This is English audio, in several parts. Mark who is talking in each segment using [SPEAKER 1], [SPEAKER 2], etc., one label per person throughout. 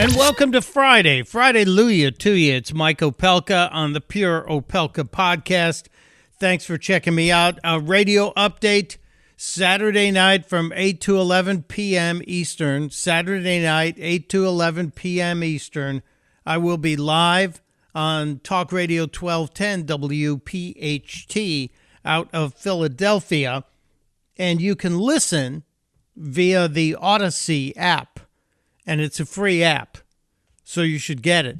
[SPEAKER 1] And welcome to Friday. Friday, Luya to you. It's Mike Opelka on the Pure Opelka podcast. Thanks for checking me out. A radio update Saturday night from 8 to 11 p.m. Eastern. Saturday night, 8 to 11 p.m. Eastern. I will be live on Talk Radio 1210 WPHT out of Philadelphia. And you can listen via the Audacy app, and it's a free app, so you should get it.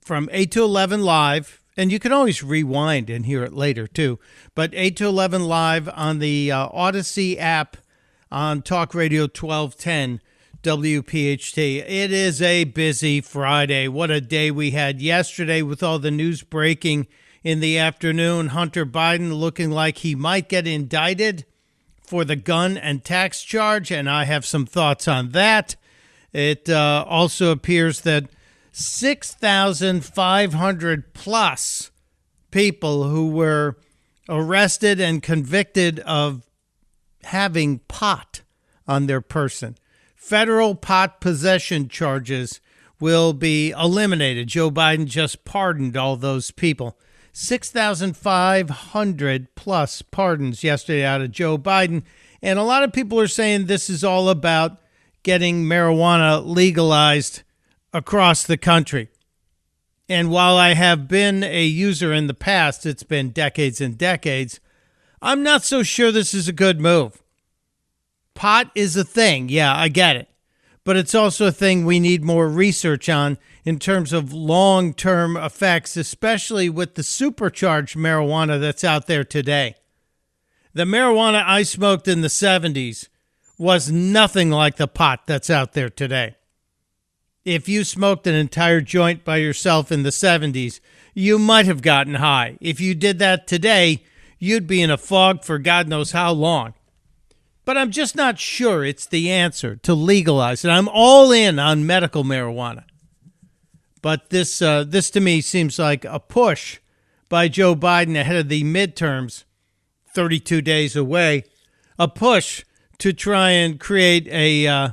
[SPEAKER 1] From 8 to 11 live, and you can always rewind and hear it later too. But 8 to 11 live on the uh, Audacy app on Talk Radio 1210 WPHT. It is a busy Friday. What a day we had yesterday with all the news breaking in the afternoon. Hunter Biden looking like he might get indicted for the gun and tax charge, and I have some thoughts on that. It uh, also appears that 6,500 plus people who were arrested and convicted of having pot on their person. Federal pot possession charges will be eliminated. Joe Biden just pardoned all those people. 6,500 plus pardons yesterday out of Joe Biden. And a lot of people are saying this is all about getting marijuana legalized across the country. And while I have been a user in the past, it's been decades and decades, I'm not so sure this is a good move. Pot is a thing. Yeah, I get it. But it's also a thing we need more research on in terms of long term effects, especially with the supercharged marijuana that's out there today. The marijuana I smoked in the 70s was nothing like the pot that's out there today if you smoked an entire joint by yourself in the 70s, you might have gotten high. If you did that today, you'd be in a fog for God knows how long. But I'm just not sure it's the answer to legalize it. I'm all in on medical marijuana. But this, uh, this to me seems like a push by Joe Biden ahead of the midterms, 32 days away, a push to try and create a uh,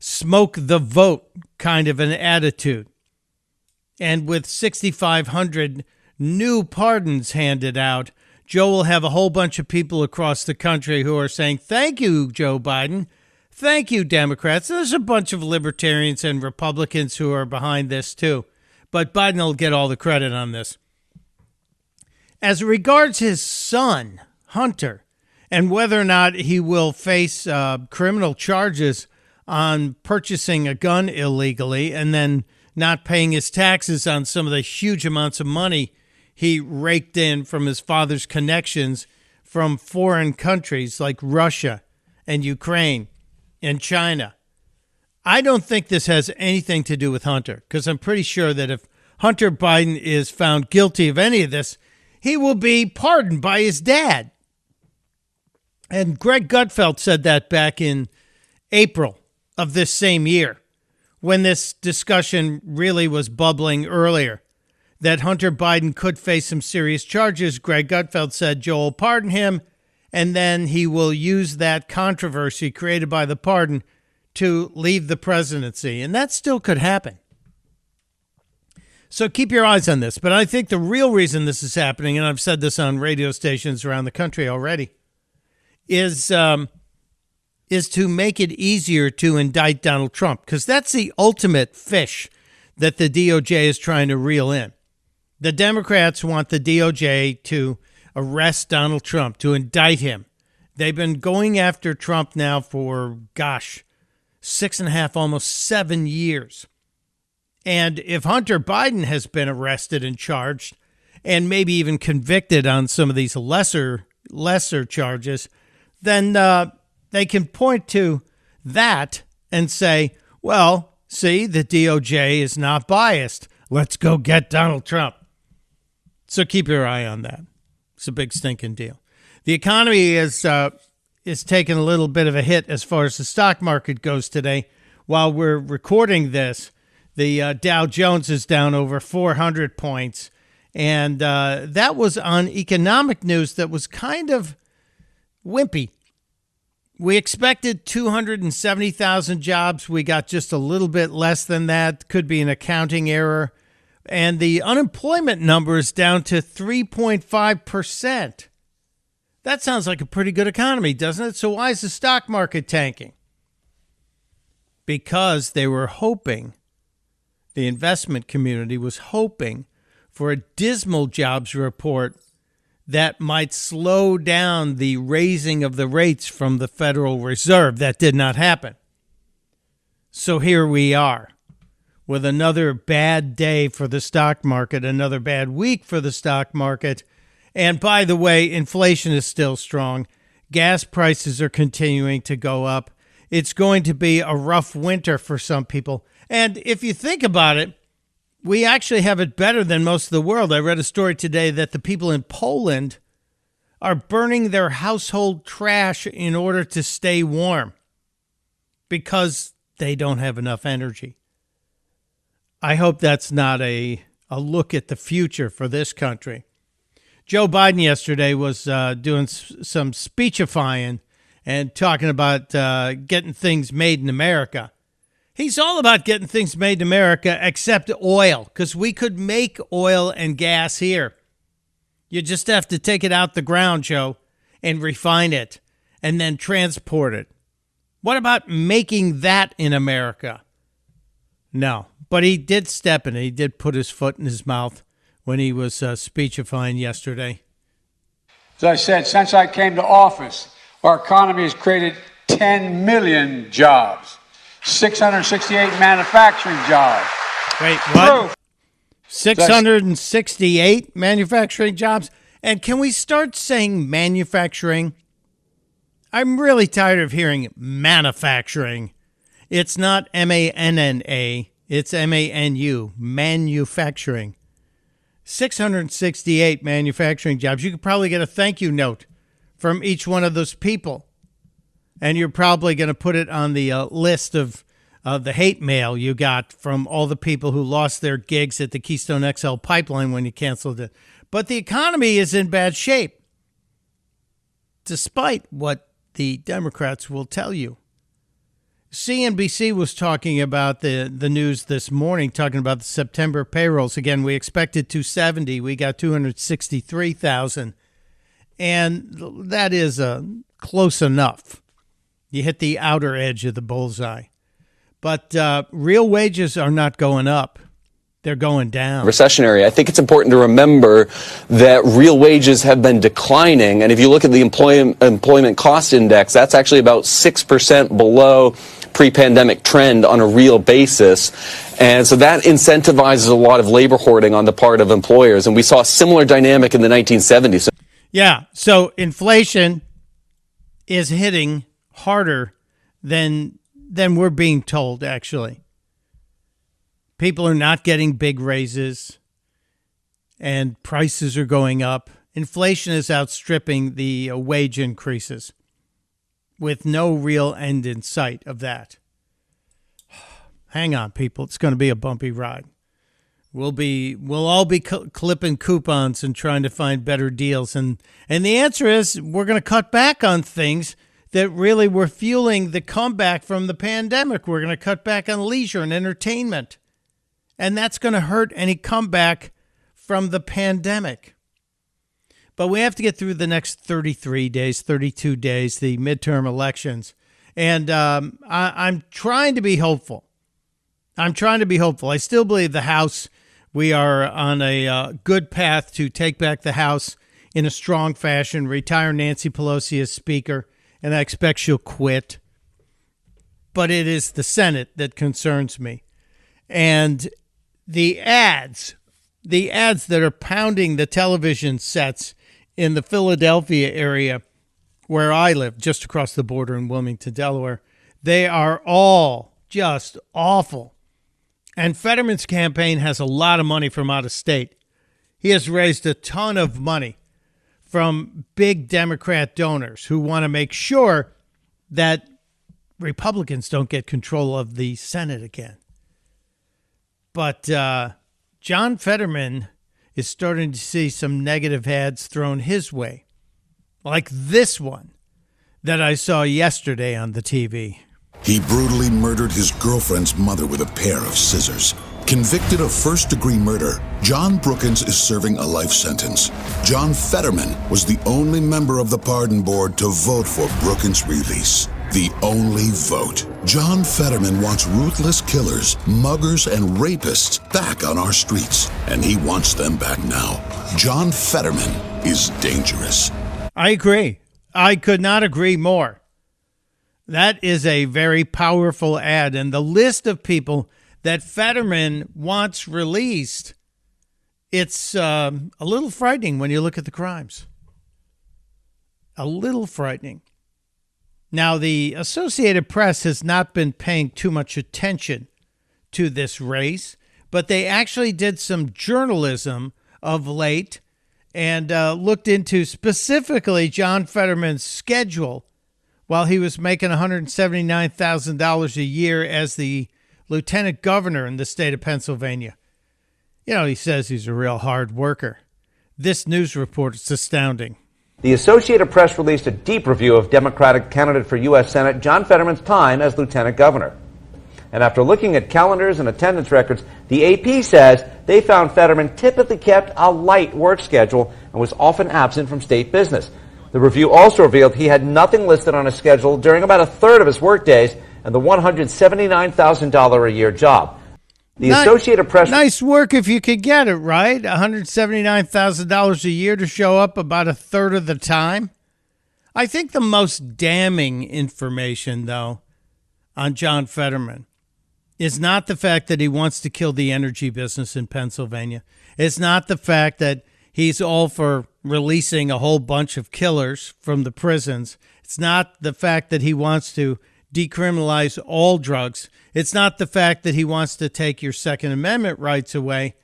[SPEAKER 1] smoke the vote kind of an attitude. And with 6,500 new pardons handed out, Joe will have a whole bunch of people across the country who are saying, Thank you, Joe Biden. Thank you, Democrats. There's a bunch of libertarians and Republicans who are behind this too. But Biden will get all the credit on this. As regards his son, Hunter, and whether or not he will face uh, criminal charges on purchasing a gun illegally and then not paying his taxes on some of the huge amounts of money he raked in from his father's connections from foreign countries like Russia and Ukraine and China. I don't think this has anything to do with Hunter because I'm pretty sure that if Hunter Biden is found guilty of any of this, he will be pardoned by his dad. And Greg Gutfeld said that back in April of this same year when this discussion really was bubbling earlier that Hunter Biden could face some serious charges. Greg Gutfeld said Joel pardon him, and then he will use that controversy created by the pardon to leave the presidency. And that still could happen. So keep your eyes on this. But I think the real reason this is happening, and I've said this on radio stations around the country already, is um, is to make it easier to indict Donald Trump because that's the ultimate fish that the DOJ is trying to reel in. The Democrats want the DOJ to arrest Donald Trump, to indict him. They've been going after Trump now for, gosh, six and a half, almost seven years. And if Hunter Biden has been arrested and charged, and maybe even convicted on some of these lesser lesser charges, then uh, they can point to that and say, well, see, the DOJ is not biased. Let's go get Donald Trump. So keep your eye on that. It's a big stinking deal. The economy is uh, is taking a little bit of a hit as far as the stock market goes today. While we're recording this, the uh, Dow Jones is down over 400 points, and uh, that was on economic news that was kind of wimpy we expected 270,000 jobs. We got just a little bit less than that. Could be an accounting error. And the unemployment number is down to 3.5%. That sounds like a pretty good economy, doesn't it? So, why is the stock market tanking? Because they were hoping, the investment community was hoping for a dismal jobs report that might slow down the raising of the rates from the Federal Reserve. That did not happen. So here we are with another bad day for the stock market, another bad week for the stock market. And by the way, inflation is still strong. Gas prices are continuing to go up. It's going to be a rough winter for some people. And if you think about it, we actually have it better than most of the world. I read a story today that the people in Poland are burning their household trash in order to stay warm because they don't have enough energy. I hope that's not a, a look at the future for this country. Joe Biden yesterday was uh, doing s- some speechifying and talking about uh, getting things made in America. He's all about getting things made in America except oil, because we could make oil and gas here. You just have to take it out the ground, Joe, and refine it and then transport it. What about making that in America? No, but he did step in. He did put his foot in his mouth when he was uh, speechifying yesterday.
[SPEAKER 2] As I said, since I came to office, our economy has created 10 million jobs. 668 manufacturing jobs.
[SPEAKER 1] Wait, what? 668 manufacturing jobs. And can we start saying manufacturing? I'm really tired of hearing manufacturing. It's not M A N N A, it's M A N U, manufacturing. 668 manufacturing jobs. You could probably get a thank you note from each one of those people and you're probably going to put it on the uh, list of uh, the hate mail you got from all the people who lost their gigs at the Keystone XL pipeline when you canceled it. But the economy is in bad shape, despite what the Democrats will tell you. CNBC was talking about the, the news this morning, talking about the September payrolls. Again, we expected 270. We got 263,000. And that is uh, close enough you hit the outer edge of the bullseye. But uh, real wages are not going up. They're going down.
[SPEAKER 3] Recessionary. I think it's important to remember that real wages have been declining. And if you look at the employment, employment cost index, that's actually about 6% below pre-pandemic trend on a real basis. And so that incentivizes a lot of labor hoarding on the part of employers. And we saw a similar dynamic in the 1970s.
[SPEAKER 1] Yeah. So inflation is hitting harder than than we're being told actually. People are not getting big raises and prices are going up. Inflation is outstripping the uh, wage increases with no real end in sight of that. Hang on people, it's going to be a bumpy ride. We'll be we'll all be cl- clipping coupons and trying to find better deals and and the answer is we're going to cut back on things that really were fueling the comeback from the pandemic. We're going to cut back on leisure and entertainment. And that's going to hurt any comeback from the pandemic. But we have to get through the next 33 days, 32 days, the midterm elections. And um, I, I'm trying to be hopeful. I'm trying to be hopeful. I still believe the House, we are on a uh, good path to take back the House in a strong fashion, retire Nancy Pelosi as Speaker, and I expect she'll quit. But it is the Senate that concerns me. And the ads, the ads that are pounding the television sets in the Philadelphia area where I live, just across the border in Wilmington, Delaware, they are all just awful. And Fetterman's campaign has a lot of money from out of state. He has raised a ton of money from big Democrat donors who want to make sure that Republicans don't get control of the Senate again. But uh, John Fetterman is starting to see some negative ads thrown his way, like this one. that I saw yesterday on the TV.
[SPEAKER 4] He brutally murdered his girlfriend's mother with a pair of scissors. Convicted of first degree murder, John Brookins is serving a life sentence. John Fetterman was the only member of the pardon board to vote for Brookins' release. The only vote. John Fetterman wants ruthless killers, muggers, and rapists back on our streets, and he wants them back now. John Fetterman is dangerous.
[SPEAKER 1] I agree. I could not agree more. That is a very powerful ad. And the list of people that Fetterman wants released, it's um, a little frightening when you look at the crimes. A little frightening. Now, the Associated Press has not been paying too much attention to this race, but they actually did some journalism of late and uh, looked into specifically John Fetterman's schedule while he was making $179,000 a year as the lieutenant governor in the state of Pennsylvania. You know, he says he's a real hard worker. This news report is astounding.
[SPEAKER 5] The Associated Press released a deep review of Democratic candidate for U.S. Senate John Fetterman's time as lieutenant governor. And after looking at calendars and attendance records, the AP says they found Fetterman typically kept a light work schedule and was often absent from state business. The review also revealed he had nothing listed on his schedule during about a third of his workdays and the $179,000 a year job. The Associated Press
[SPEAKER 1] Nice work if you could get it, right? $179,000 a year to show up about a third of the time. I think the most damning information, though, on John Fetterman is not the fact that he wants to kill the energy business in Pennsylvania. It's not the fact that he's all for releasing a whole bunch of killers from the prisons. It's not the fact that he wants to decriminalize all drugs. It's not the fact that he wants to take your Second Amendment rights away.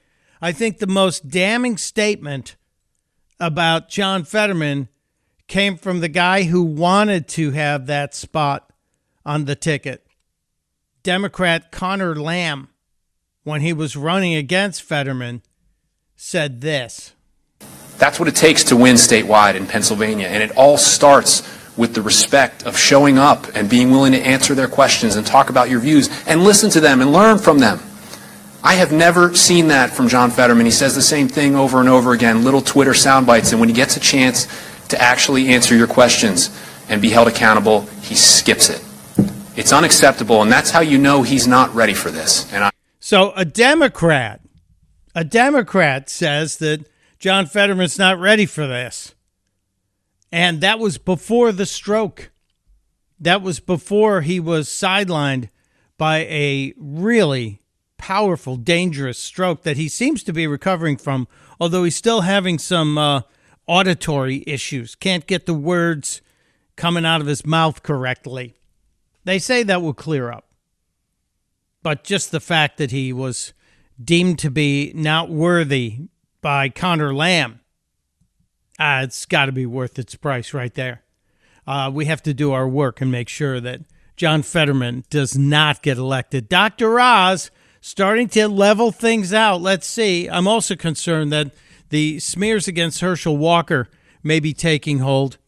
[SPEAKER 1] I think the most damning statement about John Fetterman came from the guy who wanted to have that spot on the ticket. Democrat Connor Lamb, when he was running against Fetterman, said this.
[SPEAKER 6] That's what it takes to win statewide in Pennsylvania. And it all starts with the respect of showing up and being willing to answer their questions and talk about your views and listen to them and learn from them. I have never seen that from John Fetterman. He says the same thing over and over again, little Twitter sound bites. And when he gets a chance to actually answer your questions and be held accountable, he skips it. It's unacceptable. And that's how you know he's not ready for this. And I
[SPEAKER 1] So a Democrat, a Democrat says that John Fetterman's not ready for this. And that was before the stroke. That was before he was sidelined by a really powerful, dangerous stroke that he seems to be recovering from, although he's still having some uh, auditory issues. Can't get the words coming out of his mouth correctly. They say that will clear up. But just the fact that he was deemed to be not worthy by Connor Lamb, uh, it's got to be worth its price right there. Uh, we have to do our work and make sure that John Fetterman does not get elected. Dr. Oz starting to level things out. Let's see. I'm also concerned that the smears against Herschel Walker may be taking hold.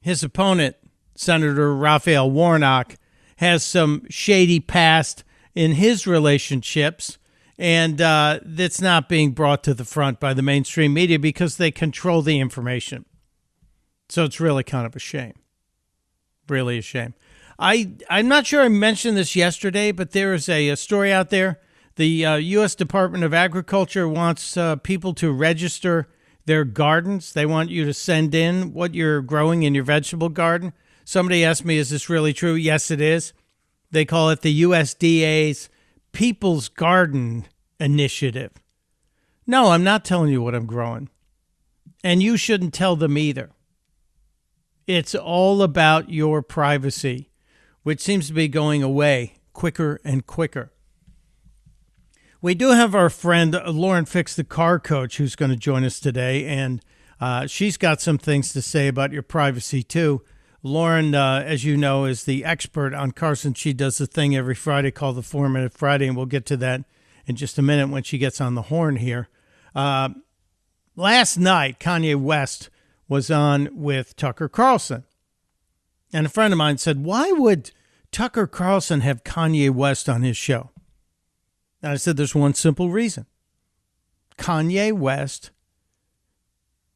[SPEAKER 1] His opponent, Senator Raphael Warnock, has some shady past in his relationships, and uh, that's not being brought to the front by the mainstream media because they control the information. So it's really kind of a shame. Really a shame. I I'm not sure I mentioned this yesterday, but there is a, a story out there. The uh, U.S. Department of Agriculture wants uh, people to register their gardens. They want you to send in what you're growing in your vegetable garden. Somebody asked me, "Is this really true?" Yes, it is. They call it the USDA's People's Garden Initiative. No, I'm not telling you what I'm growing, and you shouldn't tell them either. It's all about your privacy which seems to be going away quicker and quicker. We do have our friend uh, Lauren Fix, the car coach, who's going to join us today, and uh, she's got some things to say about your privacy too. Lauren, uh, as you know, is the expert on Carson. She does the thing every Friday called the Four Minute Friday, and we'll get to that in just a minute when she gets on the horn here. Uh, last night, Kanye West was on with Tucker Carlson And a friend of mine said, Why would Tucker Carlson have Kanye West on his show? And I said, There's one simple reason Kanye West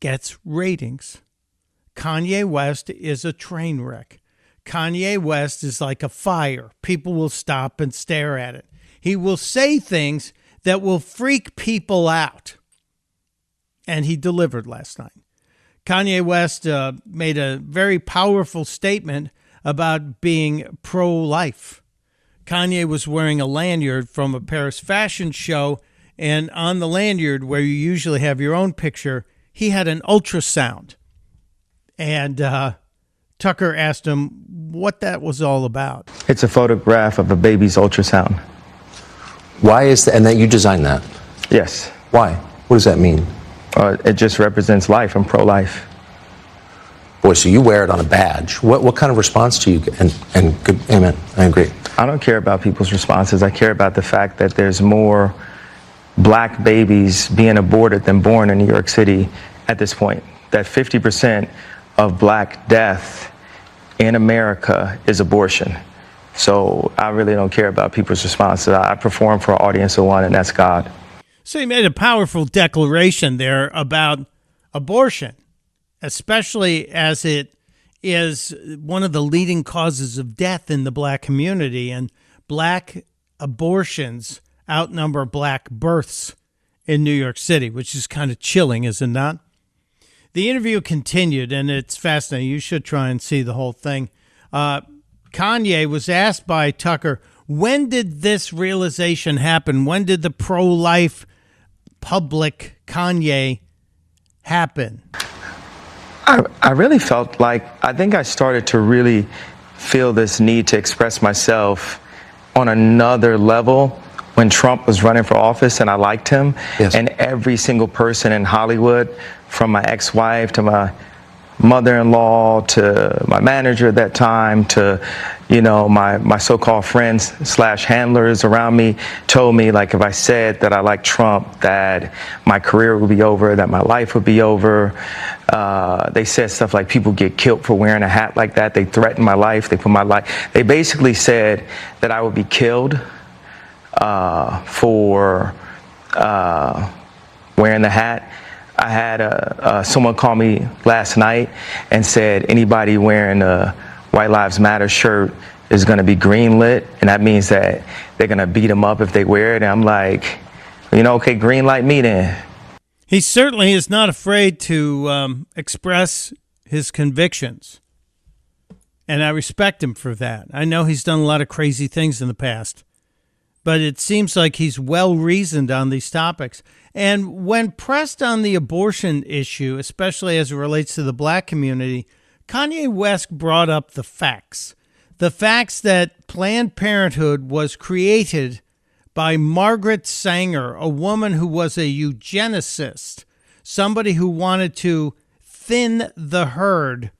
[SPEAKER 1] gets ratings. Kanye West is a train wreck. Kanye West is like a fire. People will stop and stare at it. He will say things that will freak people out. And he delivered last night. Kanye West uh, made a very powerful statement about being pro life. Kanye was wearing a lanyard from a Paris fashion show, and on the lanyard, where you usually have your own picture, he had an ultrasound. And uh, Tucker asked him what that was all about.
[SPEAKER 7] It's a photograph of a baby's ultrasound.
[SPEAKER 8] Why is that? And that you designed that?
[SPEAKER 7] Yes.
[SPEAKER 8] Why? What does that mean?
[SPEAKER 7] Uh, it just represents life. I'm pro life.
[SPEAKER 8] Boy, so you wear it on a badge. What, what kind of response do you get? And, and good, amen. I agree.
[SPEAKER 7] I don't care about people's responses. I care about the fact that there's more black babies being aborted than born in New York City at this point. That 50% of black death in America is abortion. So I really don't care about people's responses. I perform for an audience of one, and that's God.
[SPEAKER 1] So he made a powerful declaration there about abortion, especially as it is one of the leading causes of death in the black community. And black abortions outnumber black births in New York City, which is kind of chilling, is it not? The interview continued, and it's fascinating. You should try and see the whole thing. Uh, Kanye was asked by Tucker, when did this realization happen? When did the pro life public Kanye happen?
[SPEAKER 7] I, I really felt like I think I started to really feel this need to express myself on another level when Trump was running for office and I liked him.
[SPEAKER 8] Yes.
[SPEAKER 7] And every single person in Hollywood, from my ex wife to my mother in law to my manager at that time to you know my, my so-called friends slash handlers around me told me like if i said that i like trump that my career would be over that my life would be over. Uh, they said stuff like people get killed for wearing a hat like that. They threatened my life. They put my life they basically said that i would be killed uh, for uh, wearing the hat I had uh, uh, someone call me last night and said anybody wearing a White Lives Matter shirt is going to be green lit, and that means that they're going to beat them up if they wear it. And I'm like, you know, okay, green light me then.
[SPEAKER 1] He certainly is not afraid to um, express his convictions. And I respect him for that. I know he's done a lot of crazy things in the past, but it seems like he's well reasoned on these topics. And when pressed on the abortion issue, especially as it relates to the black community, Kanye West brought up the facts. The facts that Planned Parenthood was created by Margaret Sanger, a woman who was a eugenicist, somebody who wanted to thin the herd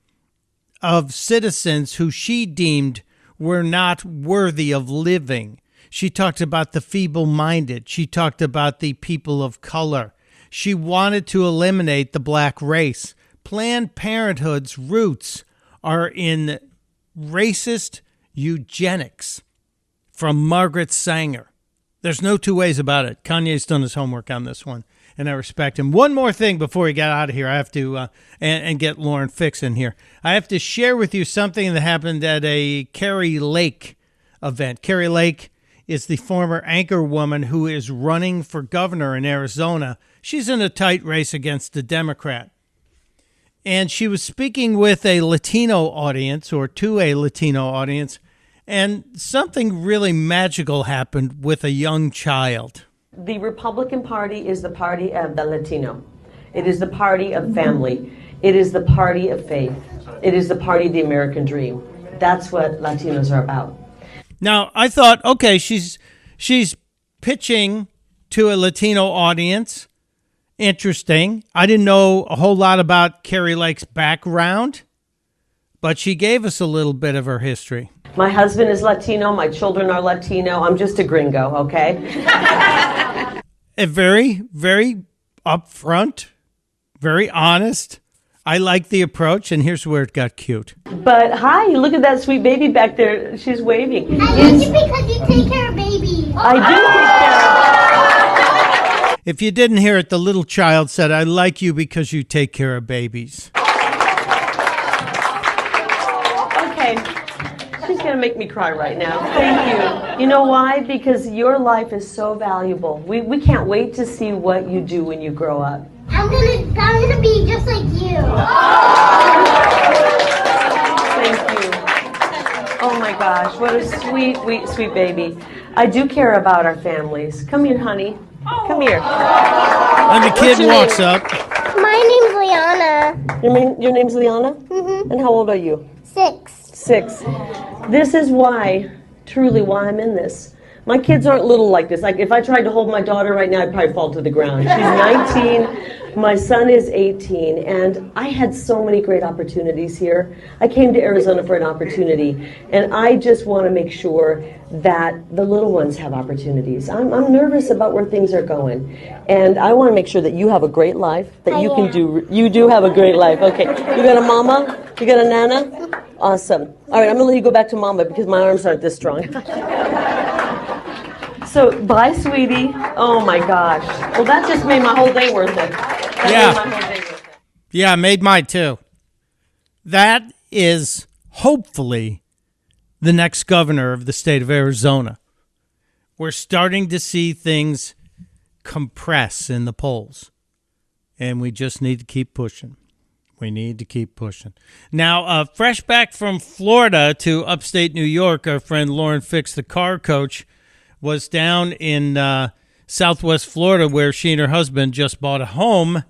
[SPEAKER 1] of citizens who she deemed were not worthy of living. She talked about the feeble minded. She talked about the people of color. She wanted to eliminate the black race. Planned Parenthood's roots are in racist eugenics from Margaret Sanger. There's no two ways about it. Kanye's done his homework on this one, and I respect him. One more thing before we get out of here, I have to uh, and, and get Lauren Fix in here. I have to share with you something that happened at a Kari Lake event. Kari Lake is the former anchor woman who is running for governor in Arizona. She's in a tight race against a Democrat. And she was speaking with a Latino audience or to a Latino audience, and something really magical happened with a young child.
[SPEAKER 9] The Republican Party is the party of the Latino. It is the party of family. It is the party of faith. It is the party of the American dream. That's what Latinos are about.
[SPEAKER 1] Now, I thought, okay, she's she's pitching to a Latino audience. Interesting. I didn't know a whole lot about Kari Lake's background, but she gave us a little bit of her history.
[SPEAKER 9] My husband is Latino. My children are Latino. I'm just a gringo, okay?
[SPEAKER 1] A very, very upfront, very honest, I like the approach, and here's where it got cute.
[SPEAKER 9] But hi, look at that sweet baby back there. She's waving.
[SPEAKER 10] I like you because you take care of babies.
[SPEAKER 9] I do take care of
[SPEAKER 1] If you didn't hear it, the little child said, I like you because you take care of babies.
[SPEAKER 9] Okay. She's going to make me cry right now. Thank you. You know why? Because your life is so valuable. We, we can't wait to see what you do when you grow up.
[SPEAKER 10] I'm gonna, I'm gonna be just like you.
[SPEAKER 9] Thank you. Oh my gosh, what a sweet, sweet, sweet baby. I do care about our families. Come here, honey. Come here.
[SPEAKER 1] And the kid walks
[SPEAKER 9] name?
[SPEAKER 1] up.
[SPEAKER 10] My name's Liana.
[SPEAKER 9] Your, name, your name's Liana?
[SPEAKER 10] Mhm.
[SPEAKER 9] And how old are you?
[SPEAKER 10] Six.
[SPEAKER 9] Six. This is why, truly, why I'm in this. My kids aren't little like this. Like if I tried to hold my daughter right now, I'd probably fall to the ground. She's 19. My son is 18, and I had so many great opportunities here. I came to Arizona for an opportunity, and I just want to make sure that the little ones have opportunities. I'm, I'm nervous about where things are going, and I want to make sure that you have a great life, that you can do. You do have a great life. Okay, you got a mama, you got a nana. Awesome. All right, I'm gonna let you go back to mama because my arms aren't this strong. so, bye, sweetie. Oh my gosh. Well, that just made my whole day worth it. That
[SPEAKER 1] Yeah.
[SPEAKER 9] made my whole day worth it.
[SPEAKER 1] Yeah, made mine too. That is hopefully the next governor of the state of Arizona. We're starting to see things compress in the polls, and we just need to keep pushing. We need to keep pushing. Now, uh, fresh back from Florida to upstate New York, our friend Lauren Fix, the car coach, was down in uh, southwest Florida where she and her husband just bought a home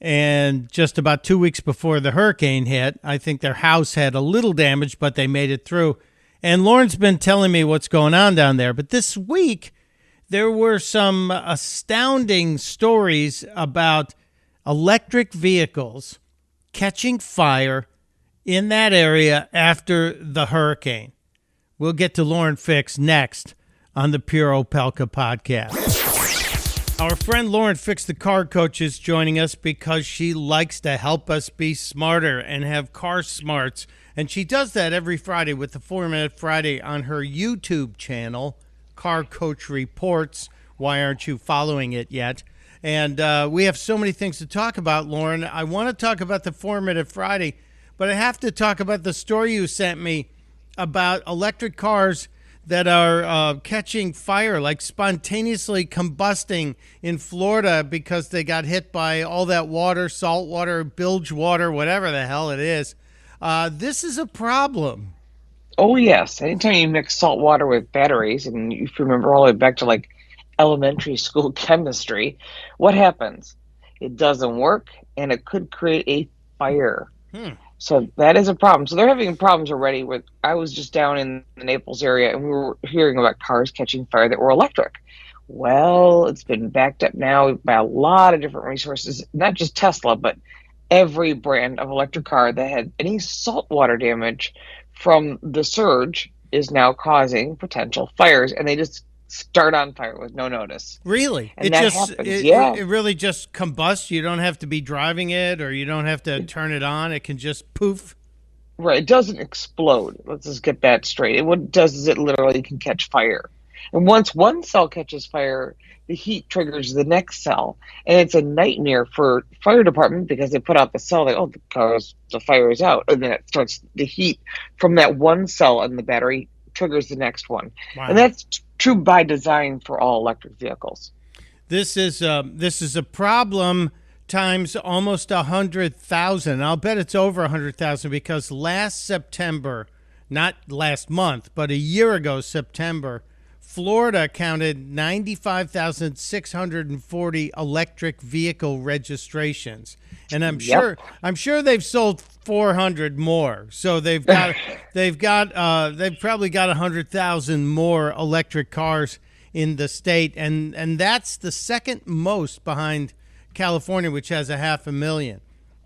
[SPEAKER 1] and just about two weeks before the hurricane hit, I think their house had a little damage, but they made it through. And Lauren's been telling me what's going on down there. But this week, there were some astounding stories about electric vehicles catching fire in that area after the hurricane. We'll get to Lauren Fix next on the Pure Opelka podcast. Our friend Lauren Fix, the car coach, is joining us because she likes to help us be smarter and have car smarts. And she does that every Friday with the Four Minute Friday on her YouTube channel, Car Coach Reports. Why aren't you following it yet? And uh, we have so many things to talk about, Lauren. I want to talk about the Four Minute Friday, but I have to talk about the story you sent me about electric cars that are uh, catching fire, like spontaneously combusting in Florida because they got hit by all that water, salt water, bilge water, whatever the hell it is. Uh, this is a problem.
[SPEAKER 11] Oh yes, anytime you mix salt water with batteries, and if you remember all the way back to like elementary school chemistry, what happens? It doesn't work, and it could create a fire.
[SPEAKER 1] Hmm.
[SPEAKER 11] So that is a problem. So they're having problems already. With I was just down in the Naples area, and we were hearing about cars catching fire that were electric. Well, it's been backed up now by a lot of different resources, not just Tesla, but every brand of electric car that had any saltwater damage from the surge is now causing potential fires, and they just start on fire with no notice.
[SPEAKER 1] Really?
[SPEAKER 11] And
[SPEAKER 1] it
[SPEAKER 11] that
[SPEAKER 1] just
[SPEAKER 11] happens,
[SPEAKER 1] it,
[SPEAKER 11] yeah.
[SPEAKER 1] it really just combusts. You don't have to be driving it or you don't have to turn it on. It can just poof.
[SPEAKER 11] Right, it doesn't explode. Let's just get that straight. It, what it does is it literally can catch fire. And once one cell catches fire, the heat triggers the next cell. And it's a nightmare for fire department because they put out the cell they oh, the car's the fire is out. And then it starts the heat from that one cell in the battery triggers the next one.
[SPEAKER 1] Wow.
[SPEAKER 11] And that's true by design for all electric vehicles.
[SPEAKER 1] This is um, this is a problem times almost a hundred thousand. I'll bet it's over a hundred thousand because last September, not last month, but a year ago, September, Florida counted ninety-five thousand six hundred and forty electric vehicle registrations, and I'm
[SPEAKER 11] Yep.
[SPEAKER 1] sure I'm sure they've sold four hundred more. So they've got they've got uh, they've probably got a hundred thousand more electric cars in the state, and and that's the second most behind California, which has a half a million.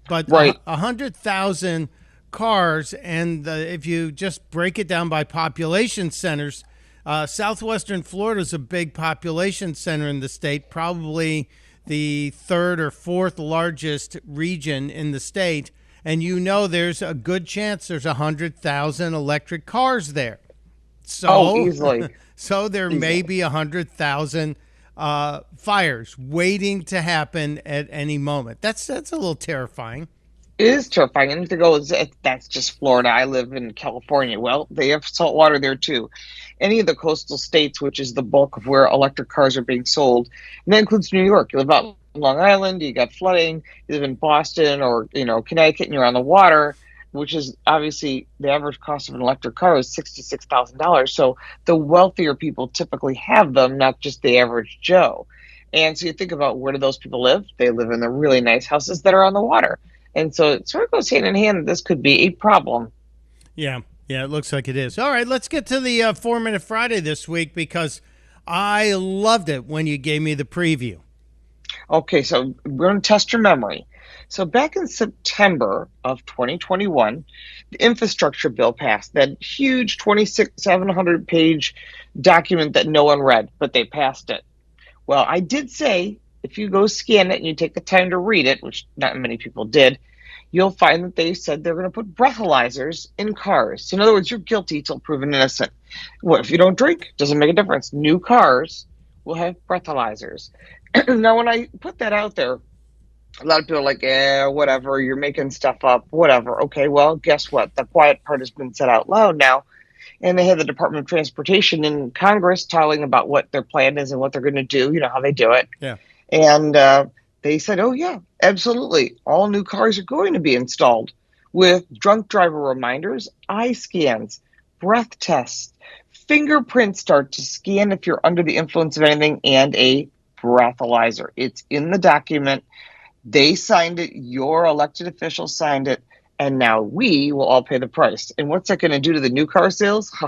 [SPEAKER 1] But
[SPEAKER 11] Right.
[SPEAKER 1] a, a hundred thousand cars, and uh, if you just break it down by population centers, uh, southwestern Florida is a big population center in the state, probably the third or fourth largest region in the state, and you know there's a good chance there's a hundred thousand electric cars there. So
[SPEAKER 11] Oh, easily.
[SPEAKER 1] so there may be a hundred thousand uh, fires waiting to happen at any moment. That's that's a little terrifying.
[SPEAKER 11] It is terrifying. And to go, that's just Florida. I live in California. Well, they have salt water there too. Any of the coastal states, which is the bulk of where electric cars are being sold, and that includes New York. You live out Long Island, you got flooding. You live in Boston or you know Connecticut, and you're on the water, which is obviously the average cost of an electric car is sixty six thousand dollars. So the wealthier people typically have them, not just the average Joe. And so you think about where do those people live? They live in the really nice houses that are on the water. And so it sort of goes hand in hand this could be a problem.
[SPEAKER 1] Yeah, yeah, it looks like it is. All right, let's get to the uh, Four Minute Friday this week because I loved it when you gave me the preview.
[SPEAKER 11] Okay, so we're going to test your memory. So back in September of 2021, the infrastructure bill passed, that huge 2,700 page document that no one read, but they passed it. Well, I did say if you go scan it and you take the time to read it, which not many people did, you'll find that they said they're going to put breathalyzers in cars. So in other words, you're guilty till proven innocent. What if you don't drink? Doesn't make a difference. New cars will have breathalyzers. now, when I put that out there, a lot of people are like, "Yeah, whatever. You're making stuff up. Whatever." Okay, well, guess what? The quiet part has been said out loud now and they have the Department of Transportation in Congress telling about what their plan is and what they're going to do. You know how they do it.
[SPEAKER 1] Yeah.
[SPEAKER 11] And uh, they said, "Oh yeah, absolutely. All new cars are going to be installed with drunk driver reminders, eye scans, breath tests, fingerprints start to scan if you're under the influence of anything, and a breathalyzer. It's in the document. They signed it. Your elected officials signed it." And now we will all pay the price. And what's that going to do to the new car sales?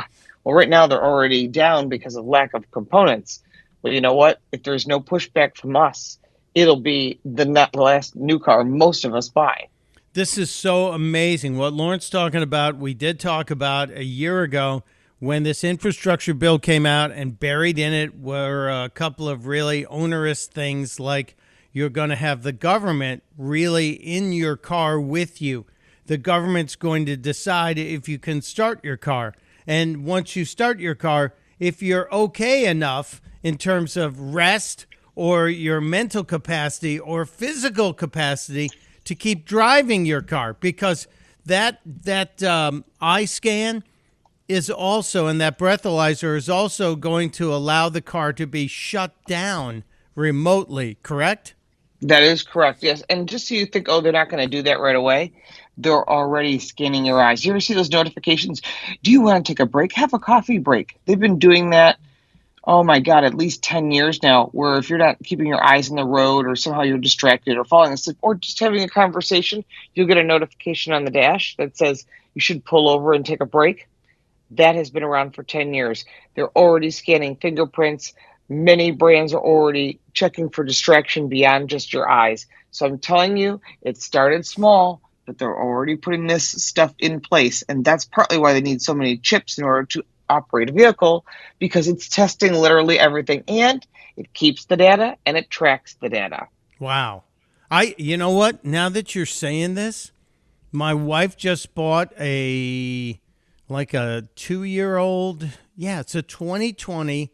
[SPEAKER 11] Well, right now they're already down because of lack of components. But you know what? If there's no pushback from us, it'll be the last new car most of us buy.
[SPEAKER 1] This is so amazing. What Lauren's talking about, we did talk about a year ago when this infrastructure bill came out, and buried in it were a couple of really onerous things like you're going to have the government really in your car with you. The government's going to decide if you can start your car. And once you start your car, if you're okay enough in terms of rest or your mental capacity or physical capacity to keep driving your car, because that that um, eye scan is also and that breathalyzer is also going to allow the car to be shut down remotely. Correct?
[SPEAKER 11] That is correct. Yes, and just so you think, oh, they're not going to do that right away. They're already scanning your eyes. You ever see those notifications? Do you want to take a break? Have a coffee break. They've been doing that. Oh my God, at least 10 years now, where if you're not keeping your eyes on the road or somehow you're distracted or falling asleep or just having a conversation, you'll get a notification on the dash that says you should pull over and take a break. That has been around for 10 years. They're already scanning fingerprints. Many brands are already checking for distraction beyond just your eyes. So I'm telling you, it started small, but they're already putting this stuff in place. And that's partly why they need so many chips in order to operate a vehicle because it's testing literally everything and it keeps the data and it tracks the data.
[SPEAKER 1] Wow. I you know what? Now that you're saying this, my wife just bought a like a 2-year-old, yeah, it's a 2020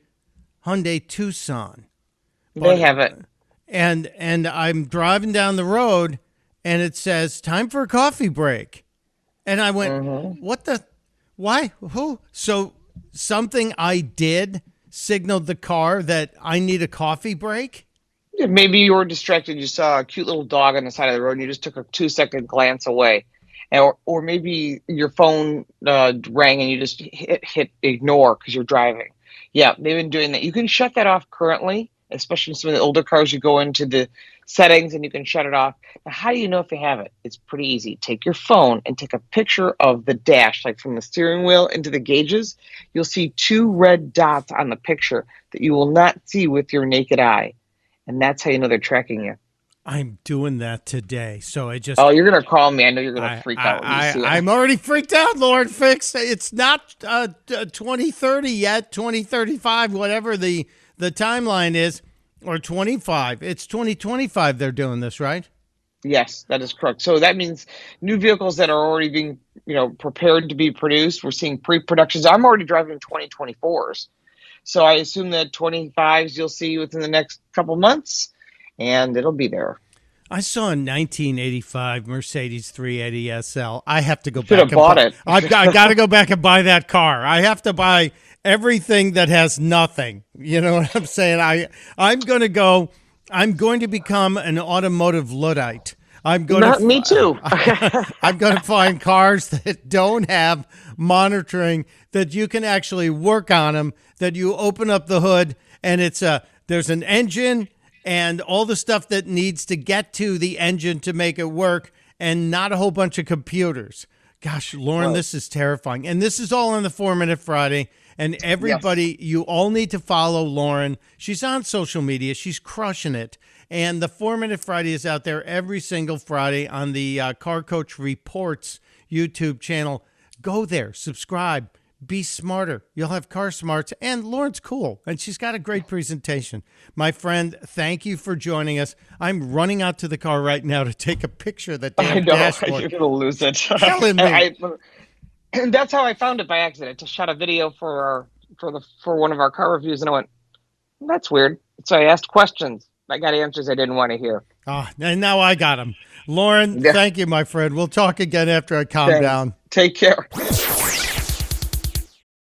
[SPEAKER 1] Hyundai Tucson.
[SPEAKER 11] They have it.
[SPEAKER 1] And and I'm driving down the road and it says time for a coffee break. And I went,
[SPEAKER 11] Mm-hmm.
[SPEAKER 1] "What the why? Who?" So something I did signaled the car that I need a coffee break?
[SPEAKER 11] Yeah, Maybe you were distracted. You saw a cute little dog on the side of the road and you just took a two second glance away. Or, or maybe your phone uh, rang and you just hit, hit ignore because you're driving. Yeah, they've been doing that. You can shut that off currently, especially in some of the older cars. You go into the settings and you can shut it off. Now, how do you know if you have it? It's pretty easy. Take your phone and take a picture of the dash, like from the steering wheel into the gauges. You'll see two red dots on the picture that you will not see with your naked eye. And that's how you know they're tracking you.
[SPEAKER 1] I'm doing that today. So I just
[SPEAKER 11] Oh, you're gonna call me. I know you're gonna
[SPEAKER 1] I,
[SPEAKER 11] freak out. When
[SPEAKER 1] I,
[SPEAKER 11] see it.
[SPEAKER 1] I, am already freaked out, Lauren Fix. It's not uh, 2030 yet, 2035, whatever the, the timeline is. or 25. It's 2025 they're doing this, right?
[SPEAKER 11] Yes, that is correct. So that means new vehicles that are already being, you know, prepared to be produced. We're seeing pre-productions. I'm already driving 2024s. So I assume that 25s you'll see within the next couple months and it'll be there.
[SPEAKER 1] I saw a 1985 Mercedes 380 SL. I have to go
[SPEAKER 11] Should
[SPEAKER 1] back.
[SPEAKER 11] have
[SPEAKER 1] and
[SPEAKER 11] bought
[SPEAKER 1] buy-
[SPEAKER 11] it.
[SPEAKER 1] I, I got to go back and buy that car. I have to buy everything that has nothing. You know what I'm saying? I I'm going to go. I'm going to become an automotive luddite. I'm going
[SPEAKER 11] Not
[SPEAKER 1] to.
[SPEAKER 11] me too.
[SPEAKER 1] I'm going to find cars that don't have monitoring that you can actually work on them. That you open up the hood and it's a there's an engine and all the stuff that needs to get to the engine to make it work, and not a whole bunch of computers. Gosh, Lauren,
[SPEAKER 11] Right.
[SPEAKER 1] this is terrifying. And this is all on the Four Minute Friday. And everybody, you all need to follow Lauren. She's on social media. She's crushing it. And the Four Minute Friday is out there every single Friday on the uh, Car Coach Reports YouTube channel. Go there, subscribe, be smarter. You'll have car smarts. And Lauren's cool, and she's got a great presentation. My friend, thank you for joining us. I'm running out to the car right now to take a picture of that damn
[SPEAKER 11] I know
[SPEAKER 1] dashboard.
[SPEAKER 11] you're gonna lose it.
[SPEAKER 1] Killing me.
[SPEAKER 11] I- and that's how I found it by accident. I just shot a video for our for the for one of our car reviews, and I went, "That's weird." So I asked questions. I got answers I didn't want to hear.
[SPEAKER 1] Ah, and now I got them. Lauren, thank you, my friend. We'll talk again after I calm
[SPEAKER 11] Thanks.
[SPEAKER 1] down.
[SPEAKER 11] Take care.